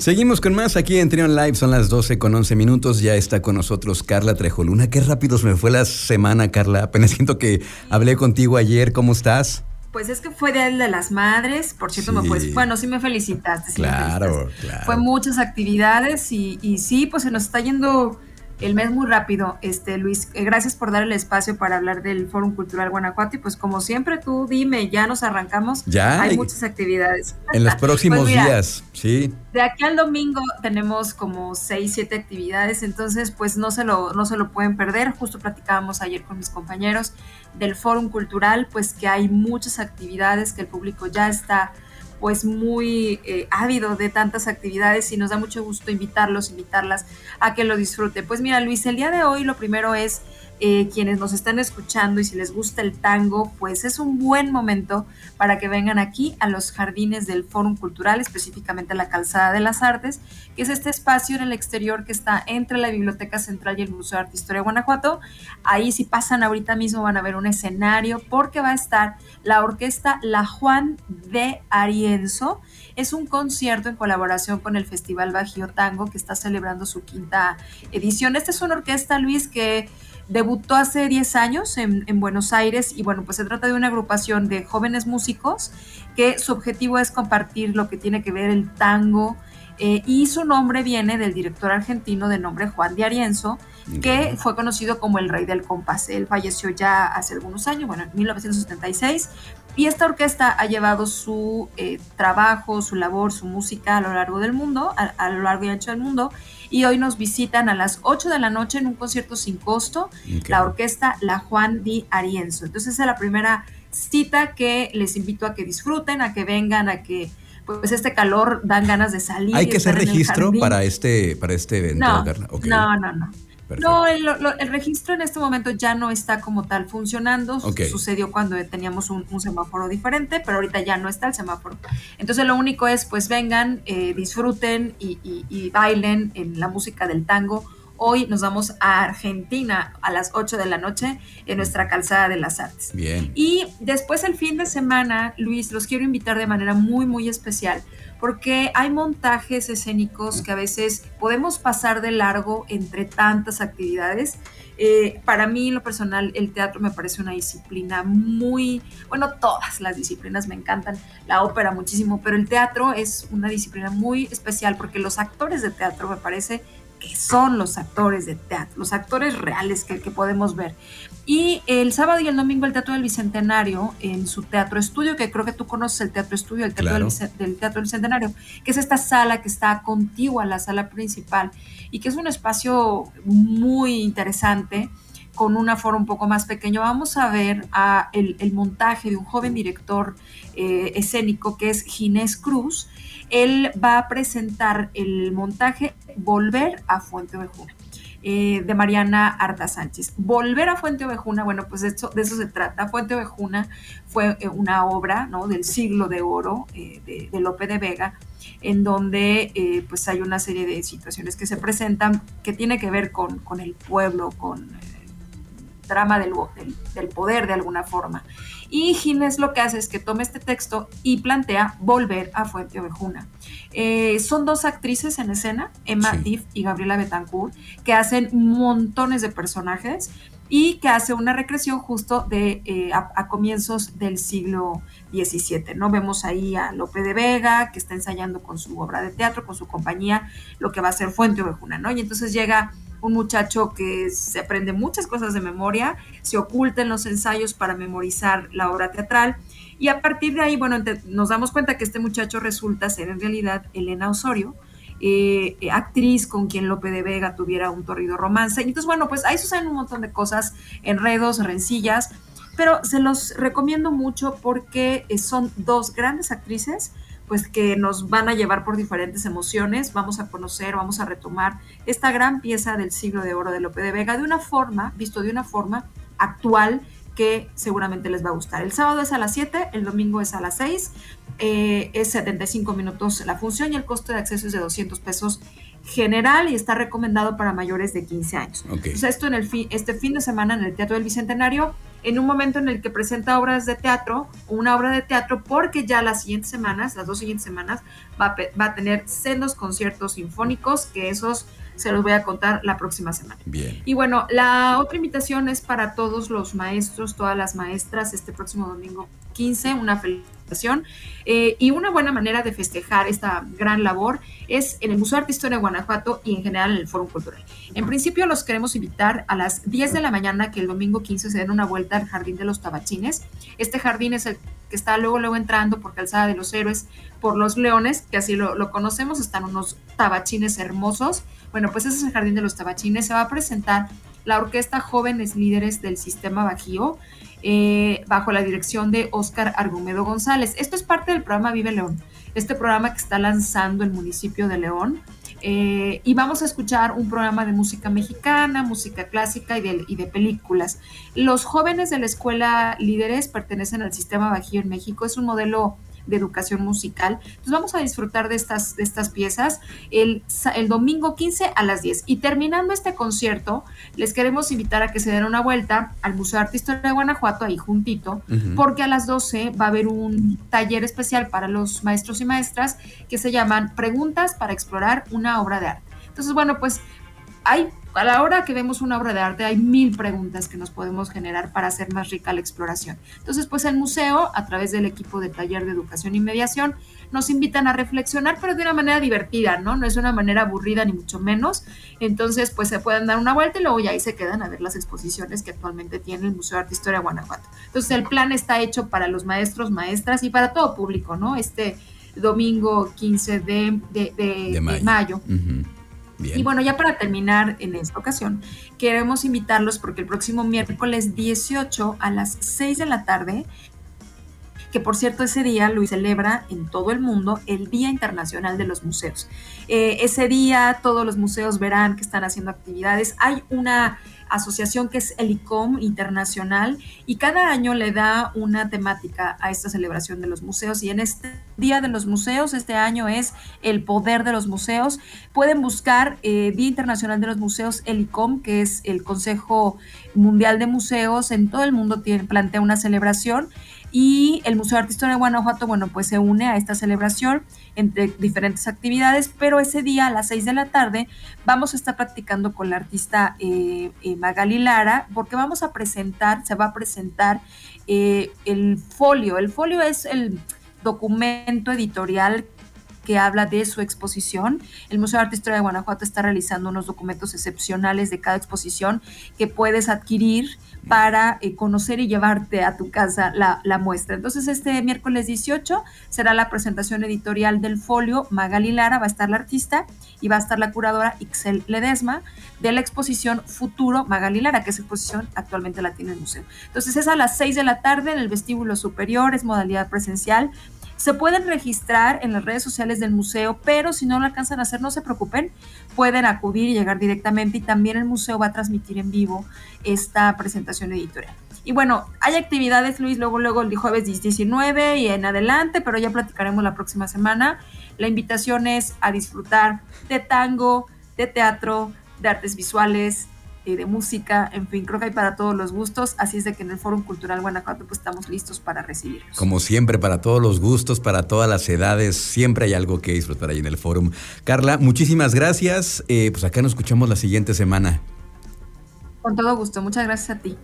Seguimos con más aquí en Trion Live, son las 12 con 11 minutos, ya está con nosotros Carla Trejoluna. Qué rápido se me fue la semana, Carla, apenas siento que hablé contigo ayer, ¿cómo estás? Pues es que fue Día de las Madres, por cierto, me pues, bueno, sí me felicitaste. claro, claro. Fue muchas actividades y, y sí, pues se nos está yendo el mes muy rápido. Este, Luis, eh, gracias por dar el espacio para hablar del Fórum Cultural Guanajuato. Y pues como siempre, tú dime, ya nos arrancamos. Ya. Hay muchas actividades. En los próximos pues días, sí. De aquí al domingo tenemos como seis, siete actividades, entonces pues no se lo, no se lo pueden perder. Justo platicábamos ayer con mis compañeros del Fórum Cultural, pues que hay muchas actividades que el público ya está pues muy eh, ávido de tantas actividades y nos da mucho gusto invitarlos, invitarlas a que lo disfruten. Pues mira, Luis, el día de hoy lo primero es eh, quienes nos están escuchando y si les gusta el tango, pues es un buen momento para que vengan aquí a los jardines del Fórum Cultural, específicamente a la Calzada de las Artes, que es este espacio en el exterior que está entre la Biblioteca Central y el Museo de Arte Historia de Guanajuato. Ahí si pasan ahorita mismo van a ver un escenario porque va a estar la orquesta La Juan de Arienzo. Es un concierto en colaboración con el Festival Bajío Tango que está celebrando su quinta edición. Esta es una orquesta, Luis, que Debutó hace 10 años en, Buenos Aires y bueno, pues se trata de una agrupación de jóvenes músicos que su objetivo es compartir lo que tiene que ver el tango eh, y su nombre viene del director argentino de nombre Juan de Arienzo, que fue conocido como el rey del compás. Él falleció ya hace algunos años, bueno, en 1976, y esta orquesta ha llevado su eh, trabajo, su labor, su música a lo largo del mundo, a, lo largo y ancho del mundo. Y hoy nos visitan a las 8 de la noche en un concierto sin costo, la orquesta La Juan Di Arienzo. Entonces es la primera cita que les invito a que disfruten, a que vengan, a que pues este calor dan ganas de salir. ¿Hay que hacer registro para este, para este evento? no, no, no. No, el, registro en este momento ya no está como tal funcionando. Sucedió cuando teníamos un, semáforo diferente, pero ahorita ya no está el semáforo. Entonces lo único es, pues vengan, eh, disfruten y, bailen en la música del tango. Hoy nos vamos a Argentina a las 8 de la noche en nuestra calzada de las artes. Bien. Y después el fin de semana, Luis, los quiero invitar de manera muy, muy especial porque hay montajes escénicos que a veces podemos pasar de largo entre tantas actividades. Eh, para mí, en lo personal, el teatro me parece una disciplina muy, bueno, todas las disciplinas me encantan, la ópera muchísimo, pero el teatro es una disciplina muy especial porque los actores de teatro me parece que son los actores de teatro, los actores reales que, que, podemos ver. Y el sábado y el domingo el Teatro del Bicentenario, en su Teatro Estudio, que creo que tú conoces el Teatro Estudio, el Teatro del, Teatro del Bicentenario, que es esta sala que está contigua a la sala principal y que es un espacio muy interesante con un aforo un poco más pequeño, vamos a ver a el, montaje de un joven director eh, escénico que es Ginés Cruz, él va a presentar el montaje Volver a Fuente Ovejuna. Eh, de Mariana Arta Sánchez. Volver a Fuente Ovejuna, bueno, pues de eso, se trata. Fuente Ovejuna fue eh, una obra ¿no? del siglo de oro de, Lope de Vega, en donde pues hay una serie de situaciones que se presentan que tiene que ver con, con el pueblo, con drama del, del, poder de alguna forma. Y Ginés lo que hace es que toma este texto y plantea volver a Fuente Ovejuna. Eh, son dos actrices en escena, Emma Diff y Gabriela Betancourt, que hacen montones de personajes y que hace una recreación justo de eh, a, comienzos del siglo XVII. ¿no? Vemos ahí a Lope de Vega, que está ensayando con su obra de teatro, con su compañía, lo que va a ser Fuente Ovejuna, ¿no? Y entonces llega un muchacho que se aprende muchas cosas de memoria, se oculta en los ensayos para memorizar la obra teatral y a partir de ahí, bueno, nos damos cuenta que este muchacho resulta ser en realidad Elena Osorio, eh, eh, actriz con quien Lope de Vega tuviera un torrido romance. Y entonces, bueno, pues ahí suceden un montón de cosas, enredos, rencillas, pero se los recomiendo mucho porque eh, son dos grandes actrices pues que nos van a llevar por diferentes emociones. Vamos a conocer, vamos a retomar esta gran pieza del siglo de oro de Lope de Vega de una forma, visto de una forma actual que seguramente les va a gustar. El sábado es a las 7, el domingo es a las 6, eh, es 75 minutos la función y el costo de acceso es de 200 pesos general y está recomendado para mayores de 15 años. Entonces esto en el fin, este fin de semana en el Teatro del Bicentenario en un momento en el que presenta obras de teatro, una obra de teatro, porque ya las siguientes semanas, las dos siguientes semanas, va a, tener sendos conciertos sinfónicos, que esos se los voy a contar la próxima semana. Bien. Y bueno, la otra invitación es para todos los maestros, todas las maestras, este próximo domingo 15, una Eh, y una buena manera de festejar esta gran labor es en el Museo de Arte Historia de Guanajuato y en general en el Foro Cultural. En principio los queremos invitar a las 10 de la mañana que el domingo 15 se den una vuelta al Jardín de los Tabachines. Este jardín es el que está luego, luego entrando por Calzada de los Héroes, por los Leones, que así lo, lo conocemos, están unos tabachines hermosos. Bueno, pues ese es el Jardín de los Tabachines. Se va a presentar la Orquesta Jóvenes Líderes del Sistema Bajío, eh, bajo la dirección de Óscar Argumedo González. Esto es parte del programa Vive León, este programa que está lanzando el municipio de León. Eh, y vamos a escuchar un programa de música mexicana, música clásica y de, y de, películas. Los jóvenes de la escuela líderes pertenecen al sistema Bajío en México. Es un modelo de educación musical. Entonces vamos a disfrutar de estas, de estas piezas el, el domingo 15 a las 10. Y terminando este concierto, les queremos invitar a que se den una vuelta al Museo de Arte Historia de Guanajuato, ahí juntito, porque a las 12 va a haber un taller especial para los maestros y maestras que se llaman Preguntas para explorar una obra de arte. Entonces, bueno, pues hay a la hora que vemos una obra de arte hay mil preguntas que nos podemos generar para hacer más rica la exploración. Entonces, pues el museo, a través del equipo de taller de educación y mediación, nos invitan a reflexionar, pero de una manera divertida, ¿no? No es una manera aburrida ni mucho menos. Entonces, pues se pueden dar una vuelta y luego ya ahí se quedan a ver las exposiciones que actualmente tiene el Museo de Arte e Historia de Guanajuato. Entonces, el plan está hecho para los maestros, maestras y para todo público, ¿no? Este domingo 15 de, mayo. Y bueno, ya para terminar en esta ocasión, queremos invitarlos porque el próximo miércoles 18 a las 6 de la tarde, que por cierto ese día Luis celebra en todo el mundo el Día Internacional de los Museos. Eh, ese día todos los museos verán que están haciendo actividades. Hay una asociación que es el ICOM Internacional y cada año le da una temática a esta celebración de los museos. Y en este Día de los Museos, este año es el poder de los museos. Pueden buscar eh, Día Internacional de los Museos, el ICOM, que es el Consejo Mundial de Museos, en todo el mundo plantea una celebración y el Museo de Arte Historia de Guanajuato, bueno, pues se une a esta celebración entre diferentes actividades, pero ese día a las 6 de la tarde vamos a estar practicando con la artista eh, eh, Magali Lara, porque vamos a presentar, se va a presentar eh, el folio. El folio es el documento editorial que habla de su exposición. El Museo de Arte e Historia de Guanajuato está realizando unos documentos excepcionales de cada exposición que puedes adquirir para eh, conocer y llevarte a tu casa la, la, muestra. Entonces, este miércoles 18 será la presentación editorial del folio Magali Lara, va a estar la artista y va a estar la curadora Ixel Ledesma de la exposición Futuro Magali Lara, que esa exposición actualmente la tiene el museo. Entonces, es a las 6 de la tarde en el vestíbulo superior, es modalidad presencial. Se pueden registrar en las redes sociales del museo, pero si no lo alcanzan a hacer, no se preocupen, pueden acudir y llegar directamente y también el museo va a transmitir en vivo esta presentación editorial. Y bueno, hay actividades, Luis, luego, luego el jueves 19 y en adelante, pero ya platicaremos la próxima semana. La invitación es a disfrutar de tango, de teatro, de artes visuales, eh, de música, en fin, creo que hay para todos los gustos, así es de que en el Foro Cultural Guanajuato pues estamos listos para recibirlos. Como siempre, para todos los gustos, para todas las edades, siempre hay algo que disfrutar ahí en el Fórum. Carla, muchísimas gracias, eh, pues acá nos escuchamos la siguiente semana. Con todo gusto, muchas gracias a ti.